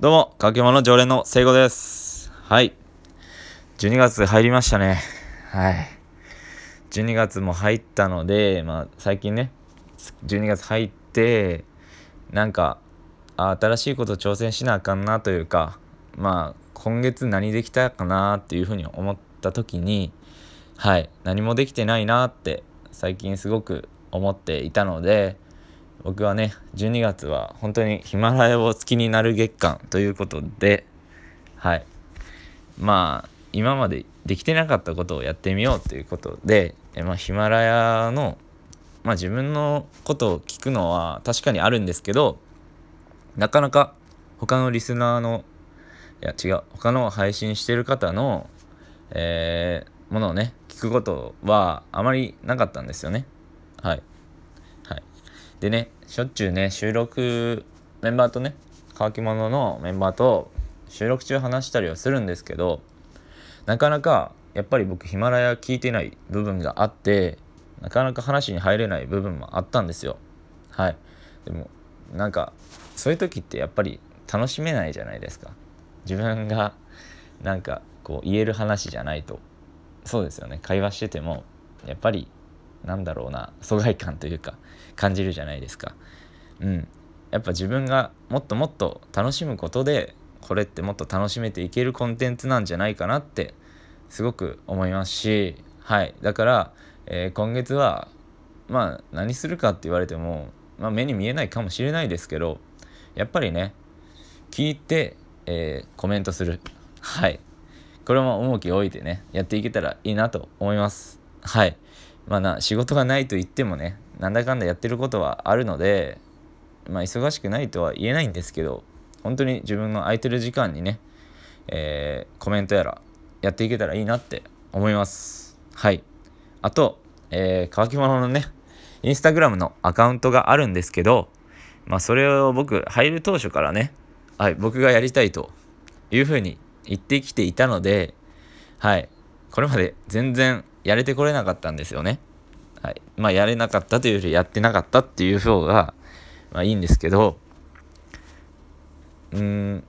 どうも、かけもの常連の聖子です。はい。12月入りましたね。はい。12月も入ったので、まあ、最近ね、12月入って、なんか、新しいこと挑戦しなあかんなというか、まあ、今月何できたかなっていうふうに思った時に、はい、何もできてないなって、最近すごく思っていたので、僕はね12月は本当にヒマラヤを好きになる月間ということではい。まあ今までできてなかったことをやってみようということで、えまあ、ヒマラヤの、まあ、自分のことを聞くのは確かにあるんですけどなかなか他のリスナーのいや違う他の配信してる方の、えーものをね聞くことはあまりなかったんですよね。はい。でねしょっちゅうね収録メンバーとね乾き物のメンバーと収録中話したりはするんですけどなかなかやっぱり僕ヒマラヤ聞いてない部分があってなかなか話に入れない部分もあったんですよ。はい。でもなんかそういう時ってやっぱり楽しめないじゃないですか。自分がなんかこう言える話じゃないと。そうですよね。会話しててもやっぱりなんだろうな疎外感というか感じるじゃないですか。うん。やっぱ自分がもっともっと楽しむことでこれってもっと楽しめていけるコンテンツなんじゃないかなってすごく思いますしはい。だから、えー今月はまあ何するかって言われても、まあ、目に見えないかもしれないですけどやっぱりね聞いて、えーコメントする。はい。これも重きを置いてねやっていけたらいいなと思います。はい。まあな仕事がないと言ってもねなんだかんだやってることはあるのでまあ忙しくないとは言えないんですけど本当に自分の空いてる時間にね、えーコメントやらやっていけたらいいなって思います。はい。あと、えー、乾き物のねインスタグラムのアカウントがあるんですけどまあそれを僕入る当初からねはい僕がやりたいというふうに言ってきていたのではい。これまで全然やれてこれなかったんですよね。はい。まあやれなかったというよりやってなかったっていう方がまあいいんですけど。うーん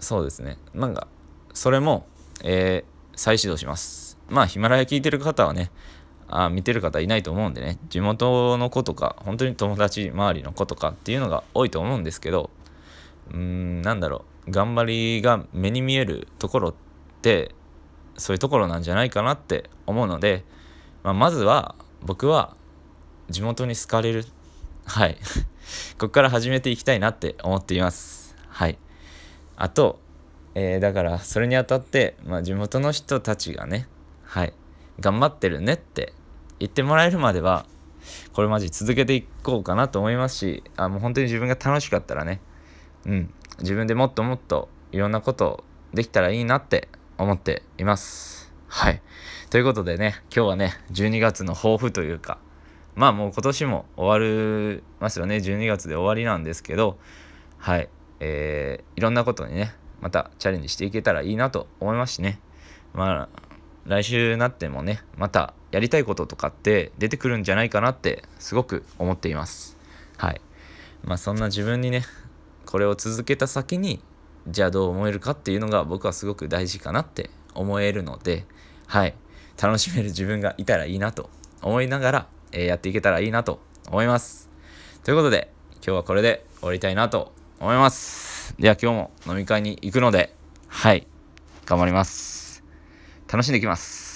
そうですね。なんかそれも、えー再始動します。まあヒマラヤ聞いてる方はねあ見てる方いないと思うんでね。地元の子とか本当に友達周りの子とかっていうのが多いと思うんですけど。うーんなんだろう。頑張りが目に見えるところってそういうところなんじゃないかなって思うので、まあ、まずは僕は地元に好かれる。はい。ここから始めていきたいなって思っています。はい。あと、えーだからそれにあたって、まあ、地元の人たちがねはい。頑張ってるねって言ってもらえるまではこれマジ続けていこうかなと思いますしあもう本当に自分が楽しかったらね。うん。自分でもっともっといろんなことできたらいいなって思っています。はい。ということでね今日はね12月の抱負というかまあもう今年も終わるますよね。12月で終わりなんですけどはい。えーいろんなことにねまたチャレンジしていけたらいいなと思いますしね。まあ来週になってもねまたやりたいこととかって出てくるんじゃないかなってすごく思っています。はい。まあそんな自分にねこれを続けた先にじゃあどう思えるかっていうのが僕はすごく大事かなって思えるのではい。楽しめる自分がいたらいいなと思いながら、えーやっていけたらいいなと思います。ということで今日はこれで終わりたいなと思います。では今日も飲み会に行くのではい。頑張ります。楽しんでいきます。